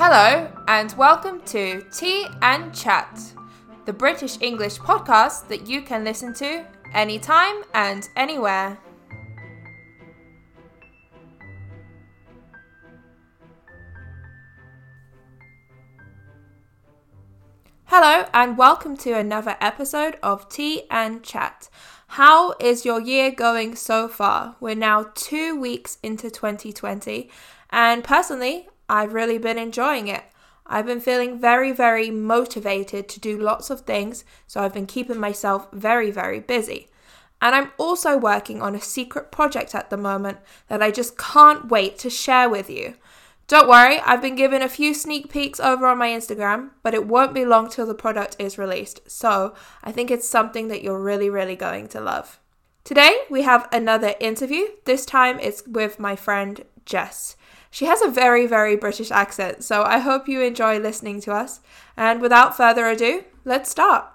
Hello, and welcome to Tea and Chat, the British English podcast that you can listen to anytime and anywhere. Hello, and welcome to another episode of Tea and Chat. How is your year going so far? We're now two weeks into 2020, and personally, I've really been enjoying it. I've been feeling very, very motivated to do lots of things, so I've been keeping myself very, very busy. And I'm also working on a secret project at the moment that I just can't wait to share with you. Don't worry, I've been given a few sneak peeks over on my Instagram, but it won't be long till the product is released, so I think it's something that you're really, really going to love. Today, we have another interview. This time it's with my friend Jess. She has a very, very British accent, so I hope you enjoy listening to us. And without further ado, let's start.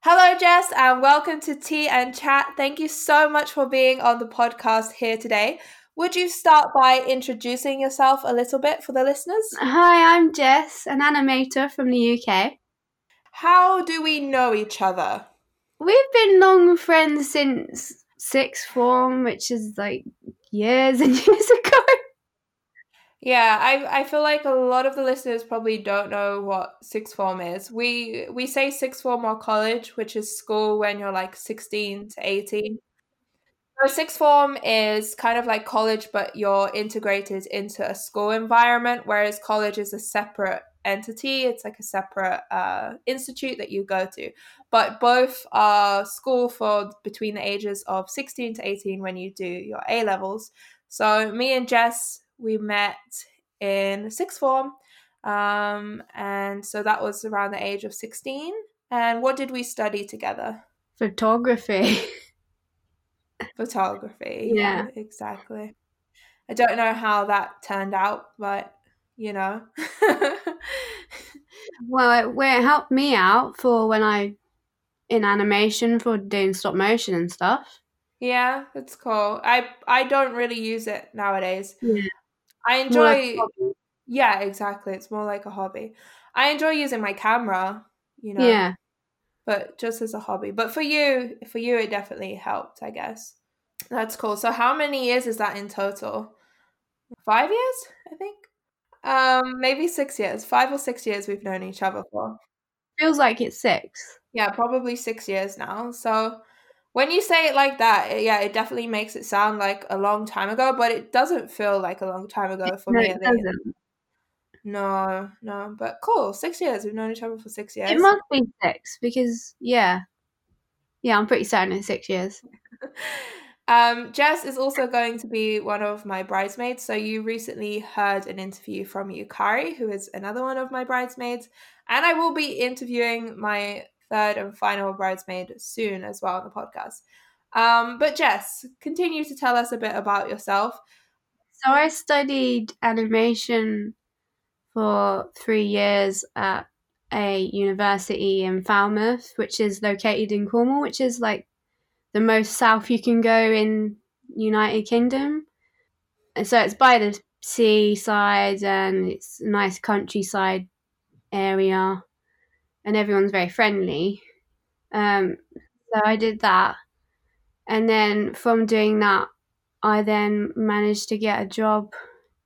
Hello, Jess, and welcome to Tea and Chat. Thank you so much for being on the podcast here today. Would you start by introducing yourself a little bit for the listeners? Hi, I'm Jess, an animator from the UK. How do we know each other? We've been long friends since sixth form, which is like years and years ago. Yeah, I I feel like a lot of the listeners probably don't know what sixth form is. We we say sixth form or college, which is school when you're like 16 to 18. So sixth form is kind of like college, but you're integrated into a school environment, whereas college is a separate entity. It's like a separate uh, institute that you go to. But both are school for between the ages of 16 to 18 when you do your A levels. So me and Jess, we met in sixth form. Um, and so that was around the age of 16. And what did we study together? Photography. Photography. Yeah. exactly. I don't know how that turned out, but you know. well, it, well, it helped me out for when I in animation for doing stop motion and stuff. Yeah, it's cool. I I don't really use it nowadays. Yeah. I enjoy like. Yeah, exactly. It's more like a hobby. I enjoy using my camera, you know. Yeah. But just as a hobby. But for you, for you it definitely helped, I guess. That's cool. So how many years is that in total? 5 years, I think. Um maybe 6 years. 5 or 6 years we've known each other for. Feels like it's six. Yeah, probably 6 years now. So when you say it like that, it- yeah, it definitely makes it sound like a long time ago, but it doesn't feel like a long time ago for no, me. it doesn't. No, no, but cool. Six years. We've known each other for six years. It must be six because yeah, yeah, I'm pretty certain it's six years. um, Jess is also going to be one of my bridesmaids. So you recently heard an interview from Yukari, who is another one of my bridesmaids, and I will be interviewing my third and final bridesmaid soon as well on the podcast. Um, but Jess, continue to tell us a bit about yourself. So I studied animation for three years at a university in Falmouth, which is located in Cornwall, which is like the most south you can go in United Kingdom. And so it's by the seaside and it's a nice countryside area and everyone's very friendly. Um, so I did that. And then from doing that, I then managed to get a job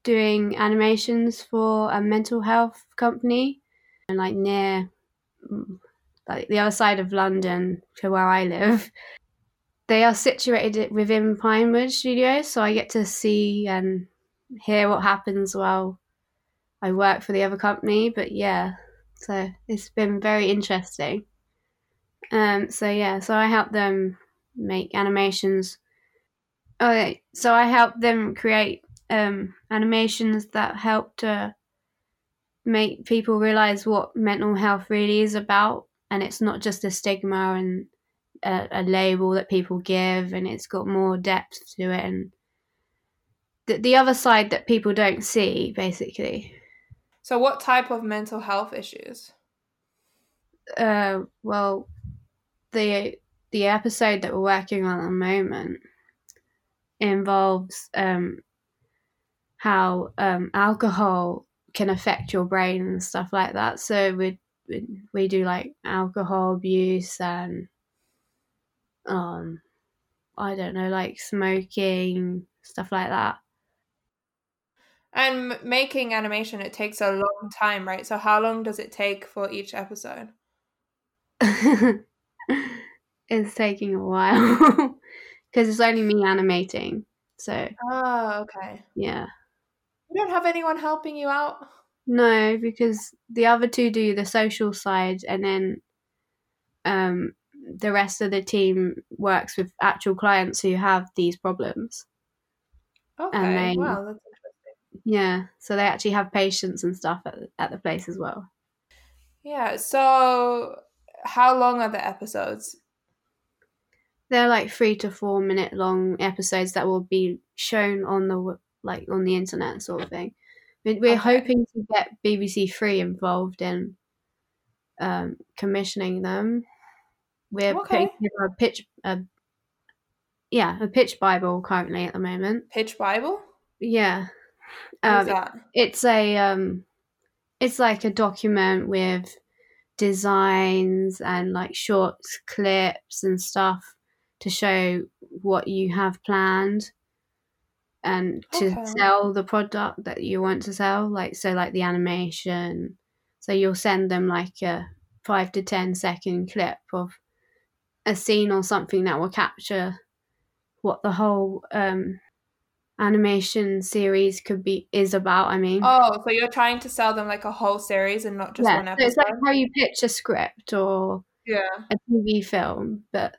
doing animations for a mental health company and like near mm, like the other side of London to where I live. They are situated within Pinewood Studios, so I get to see and hear what happens while I work for the other company. But yeah, so it's been very interesting. Um, so yeah, so I help them make animations. Okay, so I help them create um, animations that help to make people realize what mental health really is about, and it's not just a stigma and a, a label that people give, and it's got more depth to it, and the, the other side that people don't see, basically. So, what type of mental health issues? Uh, well, the the episode that we're working on at the moment involves um, how um, alcohol can affect your brain and stuff like that. So we we do like alcohol abuse and um I don't know like smoking stuff like that. And making animation, it takes a long time, right? So how long does it take for each episode? it's taking a while because it's only me animating. So Oh, okay. yeah. You don't have anyone helping you out? No, because the other two do the social side, and then um, the rest of the team works with actual clients who have these problems. Okay. they- wow, that's interesting. Yeah, so they actually have patients and stuff at, at the place as well. Yeah. So how long are the episodes? They're like three to four minute long episodes that will be shown on the like on the internet sort of thing. We- We're Okay. hoping to get BBC Three involved in um, commissioning them. We're Okay. putting a pitch, a, yeah, a pitch bible currently at the moment. Pitch Bible? Yeah, um, that? it's a um, it's like a document with designs and like short clips and stuff to show what you have planned and to Okay. sell the product that you want to sell like so like the animation so you'll send them like a 5 to ten second clip of a scene or something that will capture what the whole um animation series could be is about i mean Oh, so you're trying to sell them like a whole series and not just yeah, one episode. so it's like how you pitch a script or yeah. a TV film, but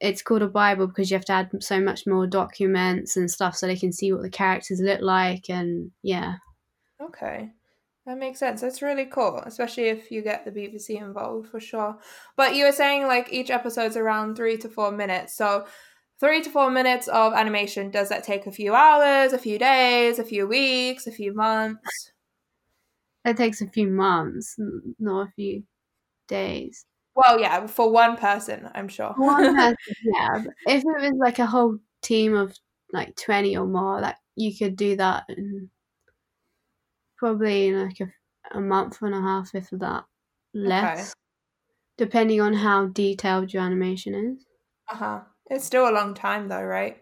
it's called a Bible because you have to add so much more documents and stuff so they can see what the characters look like and yeah. Okay. That makes sense. That's really cool, especially if you get the BBC involved for sure. But you were saying like each episode's around three to four minutes. So three to four minutes of animation, does that take a few hours, a few days, a few weeks, a few months? It takes a few months, not a few days. Well, yeah, for one person, I'm sure. One person, yeah. If it was like a whole team of like 20 or more, that you could do that in probably in like a, a month and a half, if that less, depending on how detailed your animation is. uh-huh. It's still a long time though, right?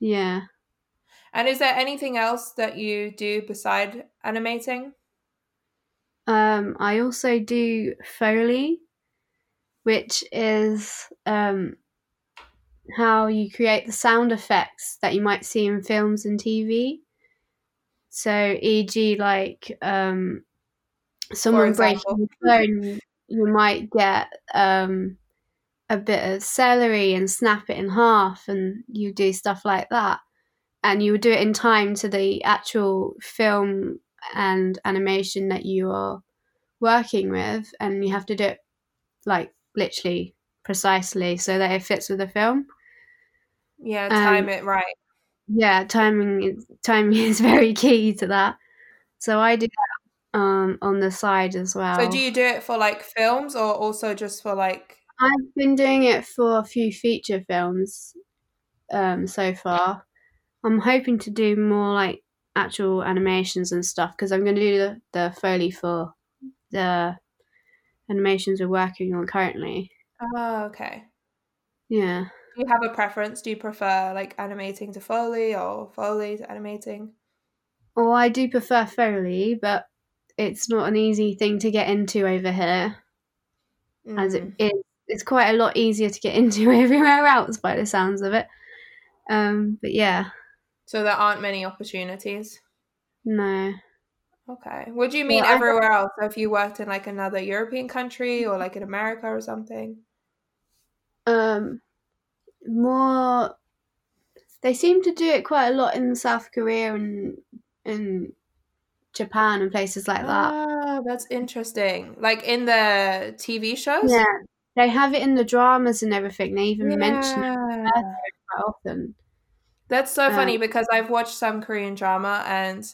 Yeah. And is there anything else that you do beside animating? Um, I also do Foley, which is um, how you create the sound effects that you might see in films and TV. So, e.g., like um, someone breaking the phone, you might get um, a bit of celery and snap it in half, and you do stuff like that. And you would do it in time to the actual film and animation that you are working with, and you have to do it like literally precisely so that it fits with the film. Yeah, Um, time it right. Yeah, timing is timing is very key to that. So I do that um, on the side as well. So do you do it for like films or also just for like I've been doing it for a few feature films um, so far. I'm hoping to do more like actual animations and stuff because I'm going to do the, the foley for the animations we're working on currently. Oh, okay. Yeah. Do you have a preference? Do you prefer like animating to Foley or Foley to animating? Well, I do prefer foley, but it's not an easy thing to get into over here, as it Mm. is. It's quite a lot easier to get into everywhere else by the sounds of it. Um, but yeah, So there aren't many opportunities. no. Okay. Would you mean Well, everywhere else? So if you worked in like another European country or like in America or something? um more they seem to do it quite a lot in South Korea and and Japan and places like that. Ah, that's interesting. Like in the TV shows? Yeah. They have it in the dramas and everything. They even mention it quite often. That's so funny Um, because I've watched some Korean drama and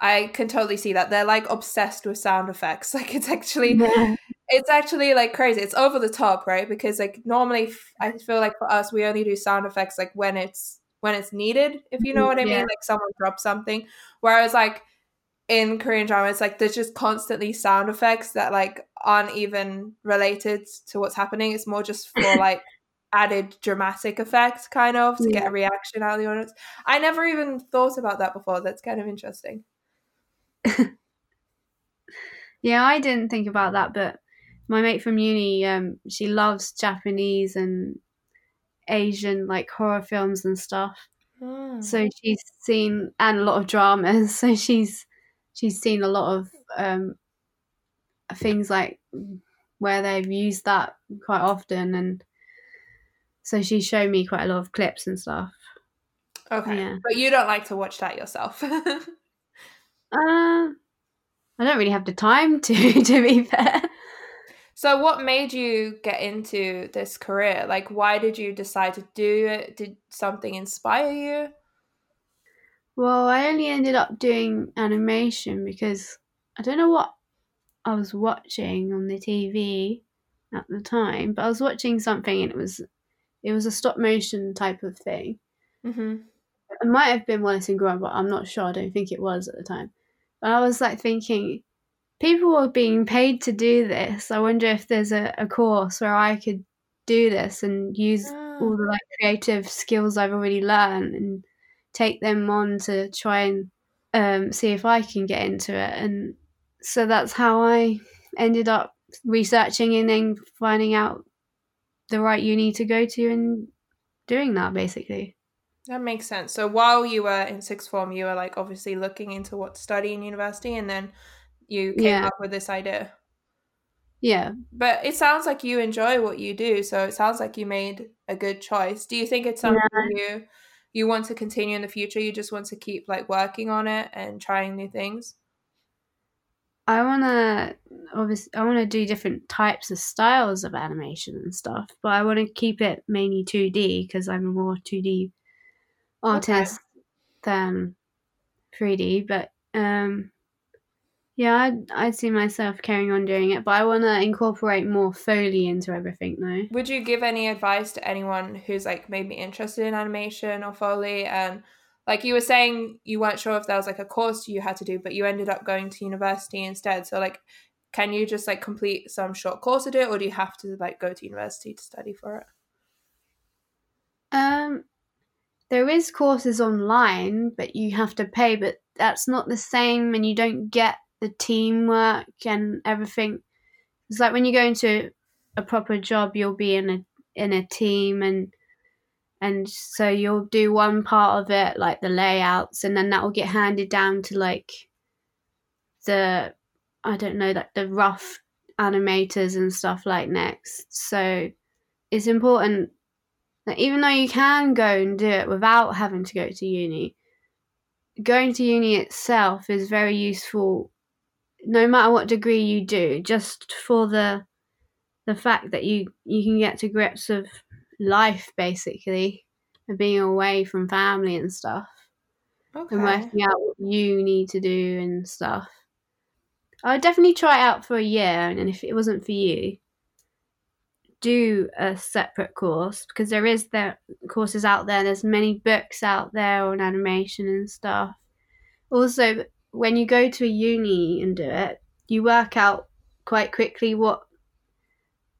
I can totally see that. They're like obsessed with sound effects. Like it's actually Yeah. it's actually like crazy. It's over the top, right? Because like normally f- I feel like for us we only do sound effects like when it's when it's needed, if you know Mhm, what I yeah. mean, like someone drops something. Whereas like in Korean drama, it's like there's just constantly sound effects that like aren't even related to what's happening. It's more just for like added dramatic effect, kind of, to Yeah. get a reaction out of the audience. I never even thought about that before. That's kind of interesting. Yeah, I didn't think about that, but my mate from uni, um, she loves Japanese and Asian like horror films and stuff. Hmm. So she's seen and a lot of dramas. So she's she's seen a lot of um, things like where they've used that quite often, and so she showed me quite a lot of clips and stuff. okay, yeah. but you don't like to watch that yourself. Uh, I don't really have the time to, to be fair. so, what made you get into this career? Like, why did you decide to do it? Did something inspire you? Well, I only ended up doing animation because I don't know what I was watching on the TV at the time, but I was watching something and it was it was a stop motion type of thing. Mm-hmm. It might have been Wallace and Gromit, but I'm not sure. I don't think it was at the time. But I was like thinking, people are being paid to do this. I wonder if there's a, a course where I could do this and use Ah. all the like creative skills I've already learned and take them on to try and um, see if I can get into it. And so that's how I ended up researching and then finding out the right uni to go to and doing that basically. That makes sense. So while you were in sixth form, you were like obviously looking into what to study in university, and then you came Yeah. up with this idea. Yeah, But it sounds like you enjoy what you do, so it sounds like you made a good choice. Do you think it's something you you want to continue in the future? You just want to keep like working on it and trying new things. I wanna obviously I wanna do different types of styles of animation and stuff, but I want to keep it mainly 2D because I'm a more 2D artist than 3D. But um, yeah, I'd I'd see myself carrying on doing it, but I want to incorporate more foley into everything though. Would you give any advice to anyone who's like maybe interested in animation or foley and like you were saying you weren't sure if there was like a course you had to do but you ended up going to university instead so like can you just like complete some short course to do it or do you have to like go to university to study for it Um, there is courses online, but you have to pay. But that's not the same, and you don't get the teamwork and everything. It's like when you go into a proper job, you'll be in a in a team, and and so you'll do one part of it, like the layouts, and then that will get handed down to like the I don't know, like the rough animators and stuff like next. So it's important that even though you can go and do it without having to go to uni, going to uni itself is very useful no matter what degree you do, just for the the fact that you you can get to grips of life basically and being away from family and stuff okay and working out what you need to do and stuff. I would definitely try it out for a year, and if it wasn't for you, do a separate course because there is there courses out there. There's many books out there on animation and stuff. Also, when you go to a uni and do it, you work out quite quickly what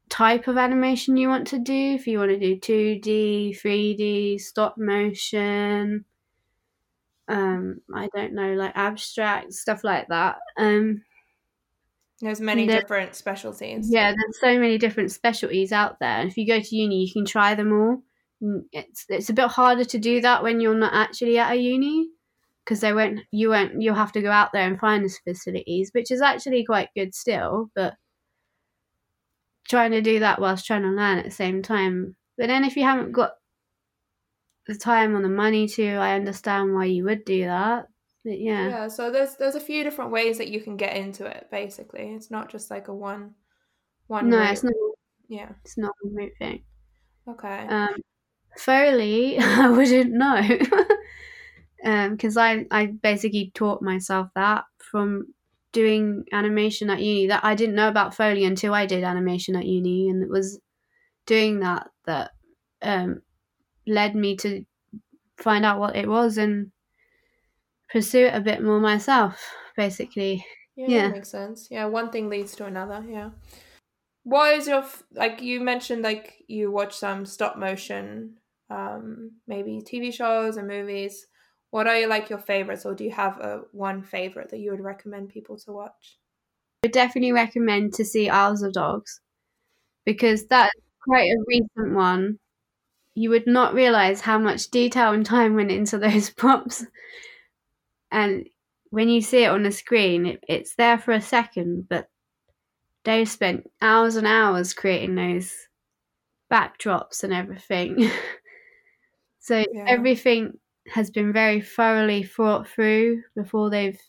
type of animation you want to do. If you want to do 2D, 3D, stop motion, um, I don't know, like abstract stuff like that. Um, there's many the- different specialties yeah, there's so many different specialties out there. And if you go to uni, you can try them all. It's it's a bit harder to do that when you're not actually at a uni because they won't you won't you'll have to go out there and find these facilities, which is actually quite good still. But trying to do that whilst trying to learn at the same time. But then if you haven't got the time or the money to, I understand why you would do that. But yeah. yeah so there's there's a few different ways that you can get into it basically it's not just like a one one No, route. it's not. yeah It's not a remote thing. okay Um, Foley, I wouldn't know, um because I I basically taught myself that from doing animation at uni. That I didn't know about Foley until I did animation at uni, and it was doing that that um, led me to find out what it was and pursue it a bit more myself, basically. Yeah, Yeah. that makes sense. Yeah, one thing leads to another. Yeah. What is your f- like? You mentioned like you watch some stop motion, um, maybe TV shows and movies. What are like your favorites, or do you have a one favorite that you would recommend people to watch? I would definitely recommend to see Isles of Dogs because that's quite a recent one. You would not realize how much detail and time went into those props. And when you see it on the screen, it, it's there for a second, but they've spent hours and hours creating those backdrops and everything. so Yeah. everything has been very thoroughly thought through before they've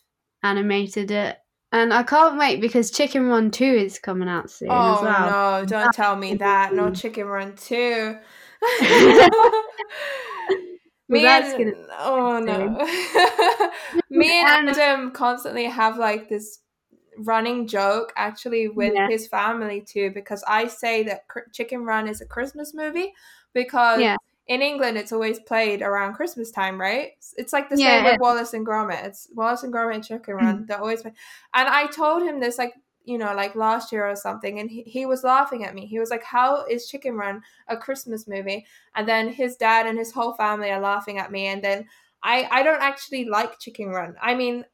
animated it. And I can't wait because Chicken Run 2 is coming out soon Oh as well. no! Don't tell me that. No. Chicken Run 2. Me and gonna oh no. Me and And- Adam constantly have like this running joke actually with Yeah. his family too because I say that Chicken Run is a Christmas movie because Yeah. In England it's always played around Christmas time, right? It's like the Yeah, same with Wallace and Gromit. It's Wallace and Gromit and Chicken Run. They're always play- and I told him this like you know like last year or something and he, he was laughing at me. He was like, "How is Chicken Run a Christmas movie?" And then his dad and his whole family are laughing at me and then I I don't actually like Chicken Run. I mean,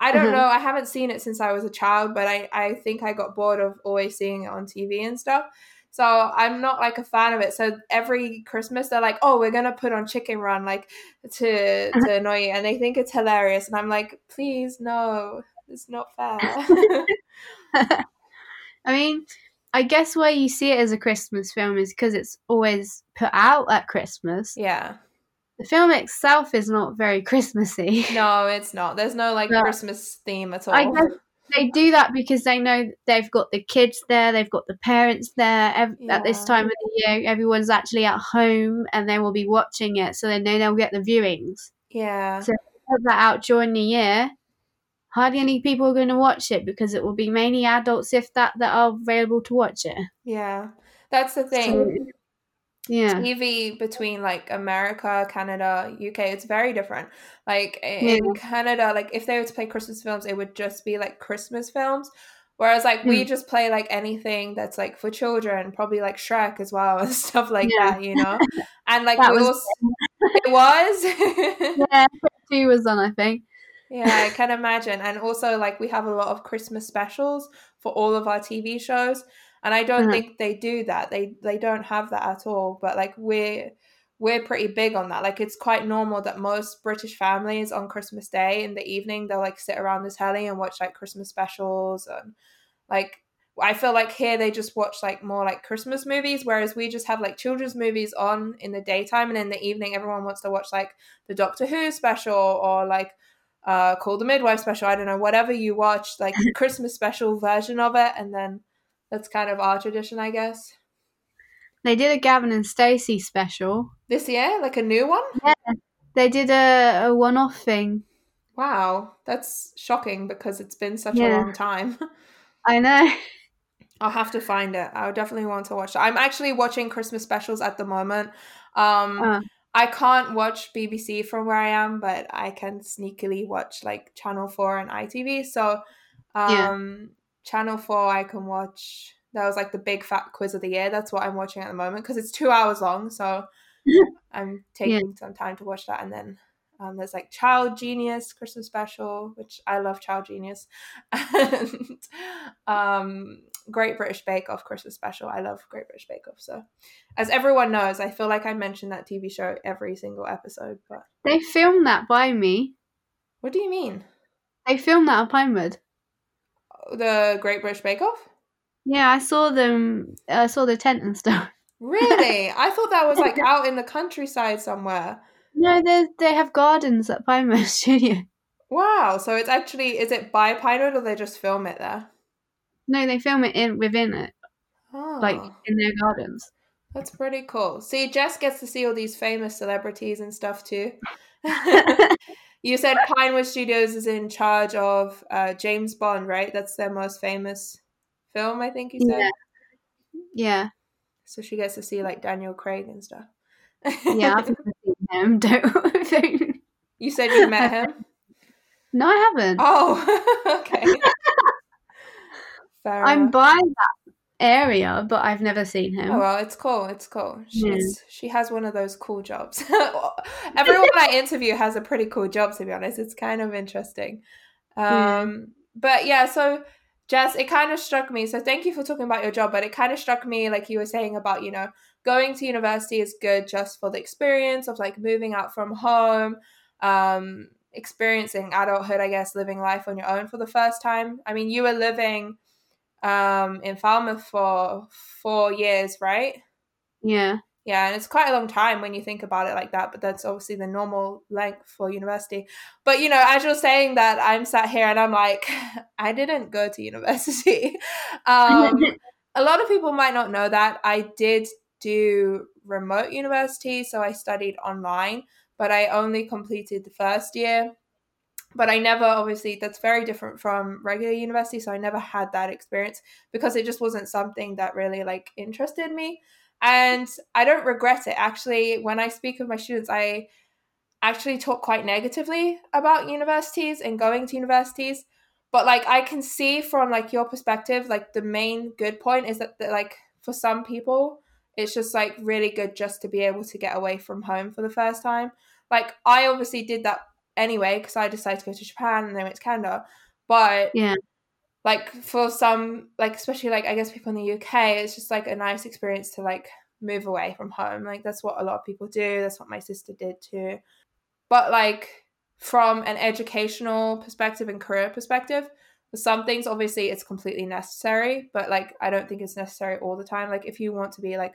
I don't Mhm. know. I haven't seen it since I was a child, but I I think I got bored of always seeing it on TV and stuff. So I'm not like a fan of it. So every Christmas they're like, "Oh, we're gonna put on Chicken Run like to to uh-huh. annoy you," and they think it's hilarious. And I'm like, "Please, no, it's not fair." I mean, I guess why you see it as a Christmas film is because it's always put out at Christmas. yeah, The film itself is not very Christmassy. no, it's not. There's no like No. Christmas theme at all. I guess they do that because they know they've got the kids there, they've got the parents there. Ev- At this time of the year, everyone's actually at home and they will be watching it, so they know they'll get the viewings. yeah, So- Put that out during the year. Hardly any people are going to watch it because it will be mainly adults, if that, that are available to watch it. yeah. That's the thing. So, yeah, TV between like America, Canada, UK, it's very different. Like in Canada, like if they were to play Christmas films, it would just be like Christmas films. Whereas like we Mm. just play like anything that's like for children, probably like Shrek as well and stuff like Yeah. that, you know. And like was- also it was yeah. Two was on, I think. Yeah, I can imagine. And also, like, we have a lot of Christmas specials for all of our TV shows, and I don't Uh-huh. think they do that. They they don't have that at all. But like, we're we're pretty big on that. Like, it's quite normal that most British families on Christmas Day in the evening they'll like sit around the telly and watch like Christmas specials and like. I feel like here they just watch like more like Christmas movies, whereas we just have like children's movies on in the daytime, and in the evening everyone wants to watch like the Doctor Who special or like uh call the midwife special i don't know whatever you watch like christmas special version of it and then that's kind of our tradition i guess They did a Gavin and Stacey special. this year like a new one Yeah, They did a, a one off thing. wow that's shocking because it's been such a long time I know. i'll have to find it i definitely want to watch it i'm actually watching christmas specials at the moment um Uh. I can't watch BBC from where I am, but I can sneakily watch like Channel 4 and ITV. So, Yeah. um, Channel 4, I can watch. That was like the big fat quiz of the year. That's what I'm watching at the moment because it's two hours long. So, I'm taking some time to watch that. And then um, there's like Child Genius Christmas special, which I love Child Genius. And um, Great British Bake Off Christmas special. I love Great British Bake Off. So, as everyone knows, I feel like I mention that TV show every single episode. But They filmed that by me. what do you mean? They filmed that at Pinewood. The Great British Bake Off? Yeah, I saw them. I saw the tent and stuff. Really? I thought that was like out in the countryside somewhere. No, they they have gardens at Pinewood Studio. Wow. So it's actually is it by Pinewood or they just film it there? No, they film it in within it, Oh, like in their gardens. that's pretty cool. See, Jess gets to see all these famous celebrities and stuff too. you said Pinewood Studios is in charge of uh, James Bond, right? That's their most famous film, I think you said. Yeah. Yeah, So she gets to see like Daniel Craig and stuff. yeah. I've never seen him. Don't. don't. you said you met him. No, I haven't. Oh, okay. Fair I'm by that area, but I've never seen him. Oh well, it's cool. It's cool. Yeah. She's she has one of those cool jobs. Everyone I interview has a pretty cool job. To be honest, it's kind of interesting. Um, Yeah. but yeah, so Jess, it kind of struck me. So thank you for talking about your job. But it kind of struck me, like you were saying about you know going to university is good just for the experience of like moving out from home, um, experiencing adulthood. I guess living life on your own for the first time. I mean, you were living um in Falmouth for four years, right? Yeah. Yeah, and it's quite a long time when you think about it like that, but that's obviously the normal length for university. But you know, as you're saying that, I'm sat here and I'm like, I didn't go to university. um, a lot of people might not know that. I did do remote university, so I studied online, but I only completed the first year. But I never, obviously, that's very different from regular university, so I never had that experience because it just wasn't something that really like interested me and I don't regret it. Actually, when I speak with my students, I actually talk quite negatively about universities and going to universities. But like I can see from like your perspective, like the main good point is that, that like for some people, it's just like really good just to be able to get away from home for the first time. Like I obviously did that anyway because I decided to go to Japan and then went to Canada. But Yeah. like for some like especially like i guess people in the uk it's just like a nice experience to like move away from home. Like that's what a lot of people do. That's what my sister did too. But like from an educational perspective and career perspective for some things obviously it's completely necessary. But like i don't think it's necessary all the time. Like if you want to be like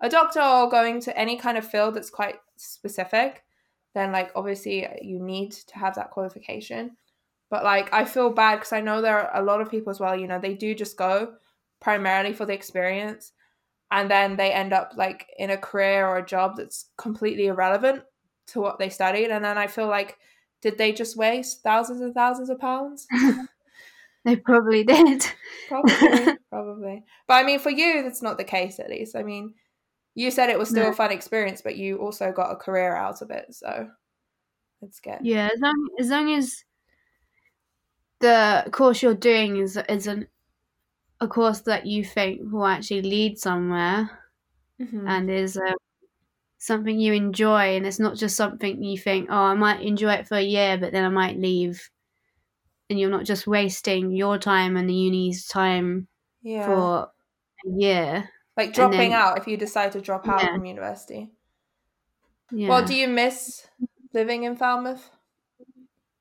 a doctor or going to any kind of field that's quite specific then like obviously uh, you need to have that qualification but like I feel bad because I know there are a lot of people as well. You know, they do just go primarily for the experience, and then they end up like in a career or a job that's completely irrelevant to what they studied. And then I feel like, did they just waste thousands and thousands of pounds? They probably did. Probably, probably. But I mean, for you, that's not the case. At least, I mean, you said it was still No. a fun experience, but you also got a career out of it. So it's good. Yeah, as long as long as the course you're doing is is an a course that you think will actually lead somewhere Mhm. and is uh, something you enjoy and it's not just something you think oh I might enjoy it for a year but then I might leave and you're not just wasting your time and the uni's time yeah. for a year. Like dropping then- out if you decide to drop out Yeah. from university. Yeah. Well, do you miss living in Falmouth?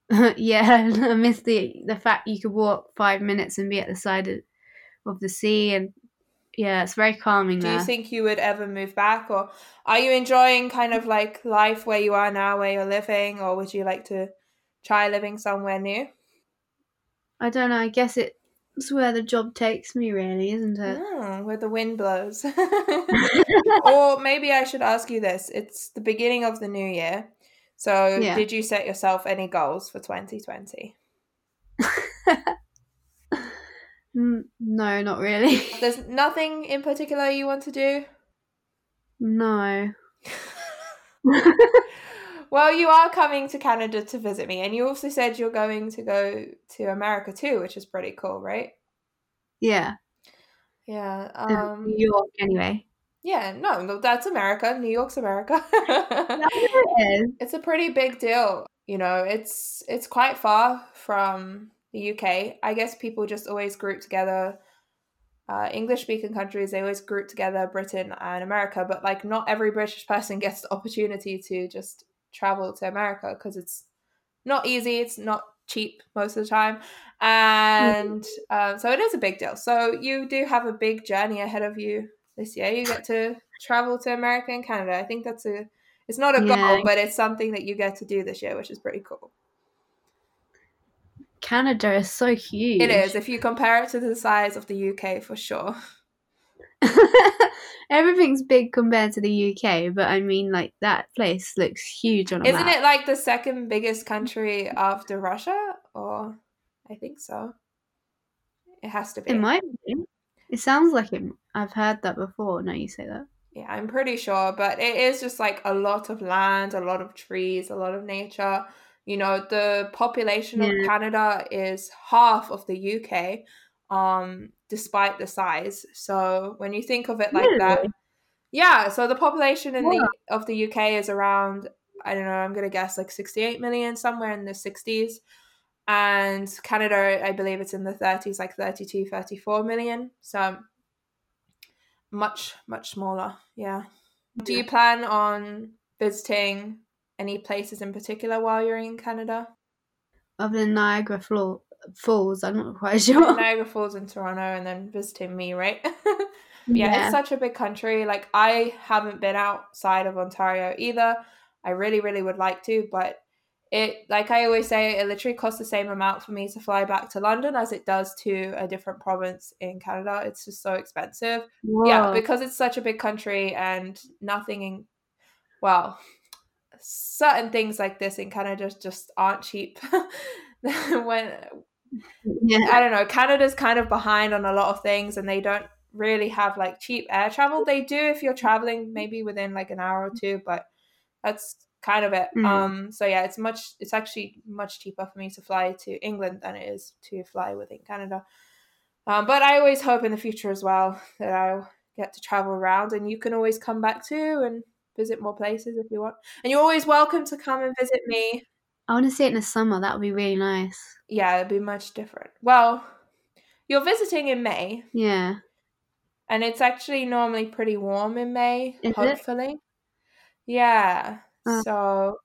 yeah, I miss the the fact you could walk five minutes and be at the side of, of the sea, and yeah, it's very calming Do there. you think you would ever move back, or are you enjoying kind of like life where you are now, where you're living, or would you like to try living somewhere new? I don't know. I guess it's where the job takes me, really, isn't it? Mm, where the wind blows. or maybe I should ask you this: It's the beginning of the new year, so Yeah. did you set yourself any goals for 2020? Mm, no, not really. There's nothing in particular you want to do. no. Well, you are coming to Canada to visit me, and you also said you're going to go to America too, which is pretty cool, right? Yeah. Yeah. Um. New York, anyway. Yeah. No, no, that's America. New York's America. it is. it's a pretty big deal. You know, it's it's quite far from the UK. I guess people just always group together. Uh, English speaking countries, they always group together Britain and America, but like not every British person gets the opportunity to just travel to America because it's not easy, it's not cheap most of the time, and um, so it is a big deal. So you do have a big journey ahead of you this year. You get to travel to America and Canada. I think that's a it's not a Yeah. goal, but it's something that you get to do this year, which is pretty cool. Canada is so huge. It is if you compare it to the size of the UK for sure. Everything's big compared to the UK, but I mean, like that place looks huge on a Isn't map. it like the second biggest country after Russia? Or I think so. It has to be. It might be. It sounds like it. I've heard that before. Now you say that. Yeah, I'm pretty sure, but it is just like a lot of land, a lot of trees, a lot of nature. you know, the population of Canada is half of the UK, um, despite the size. So when you think of it like that, yeah. So the population in Wow. the of the UK is around I don't know. I'm gonna guess like 68 million, somewhere in the 60s. And Canada, I believe it's in the 30s, like 32, 34 million. So much, much smaller. Yeah. Do you plan on visiting any places in particular while you're in Canada? Other than Niagara Flo- Falls, I'm not quite sure. Niagara Falls in Toronto and then visiting me, right? yeah, it's such a big country. Like I haven't been outside of Ontario either. I really, really would like to, but it like I always say, it literally costs the same amount for me to fly back to London as it does to a different province in Canada. It's just so expensive. Yeah, because it's such a big country and nothing in well, certain things like this in Canada just aren't cheap. when yeah. I don't know, Canada's kind of behind on a lot of things and they don't really have like cheap air travel. They do if you're traveling maybe within like an hour or two, but that's kind of it. Mm. Um so yeah, it's much it's actually much cheaper for me to fly to England than it is to fly within Canada. Um, but I always hope in the future as well that I'll get to travel around and you can always come back too and visit more places if you want. And you're always welcome to come and visit me. I want to see it in the summer. That would be really nice. Yeah, it'd be much different. Well, you're visiting in May, Yeah. and it's actually normally pretty warm in May, Is it? hopefully. Yeah. Oh. So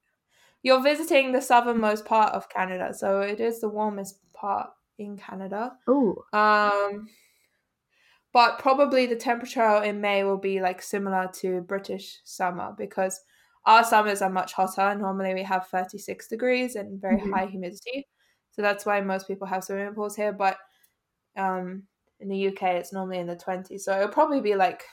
you're visiting the southernmost part of Canada, so it is the warmest part in Canada. Oh. Um but probably the temperature in May will be like similar to British summer because our summers are much hotter. Normally we have 36 degrees and very Mhm. high humidity. So that's why most people have swimming pools here. But um, in the UK, it's normally in the 20s. So it'll probably be like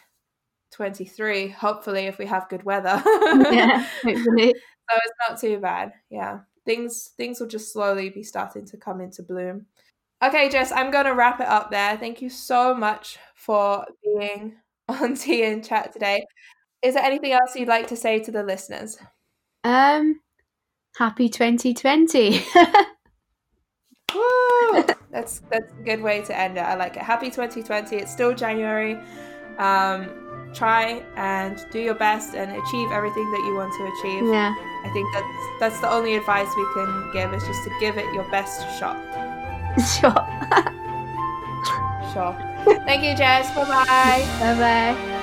23, hopefully, if we have good weather. yeah. Hopefully. So it's not too bad. Yeah. Things things will just slowly be starting to come into bloom. Okay, Jess, I'm gonna wrap it up there. Thank you so much for being on Tea and Chat today. Is there anything else you'd like to say to the listeners? Um. Happy 2020. Woo! That's that's a good way to end it. I like it. Happy 2020. It's still January. Um, try and do your best and achieve everything that you want to achieve. yeah. I think that's that's the only advice we can give is just to give it your best shot. Sure. Sure. Thank you, Jess. Bye bye. bye bye.